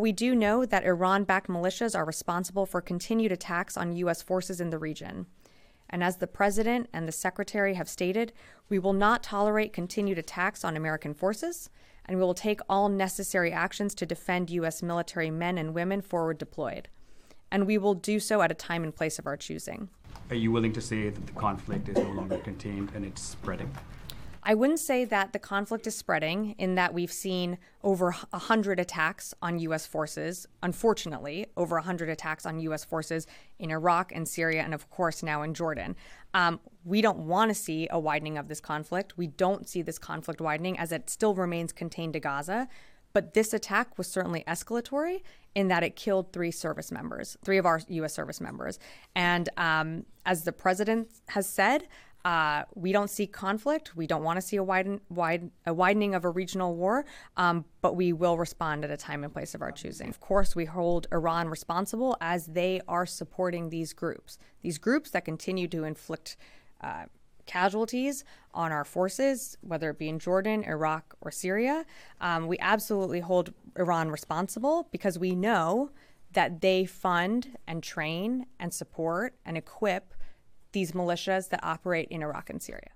We do know that Iran backed militias are responsible for continued attacks on U.S. forces in the region. And as the President and the Secretary have stated, we will not tolerate continued attacks on American forces, and we will take all necessary actions to defend U.S. military men and women forward deployed. And we will do so at a time and place of our choosing. Are you willing to say that the conflict is no longer contained and it's spreading? I wouldn't say that the conflict is spreading in that we've seen over 100 attacks on U.S. forces, unfortunately, over 100 attacks on U.S. forces in Iraq and Syria, and of course now in Jordan. Um, we don't want to see a widening of this conflict. We don't see this conflict widening as it still remains contained to Gaza. But this attack was certainly escalatory in that it killed three service members, three of our U.S. service members. And um, as the president has said, uh, we don't see conflict. We don't want to see a, widen, wide, a widening of a regional war, um, but we will respond at a time and place of our choosing. Of course, we hold Iran responsible as they are supporting these groups, these groups that continue to inflict uh, casualties on our forces, whether it be in Jordan, Iraq, or Syria. Um, we absolutely hold Iran responsible because we know that they fund and train and support and equip these militias that operate in Iraq and Syria.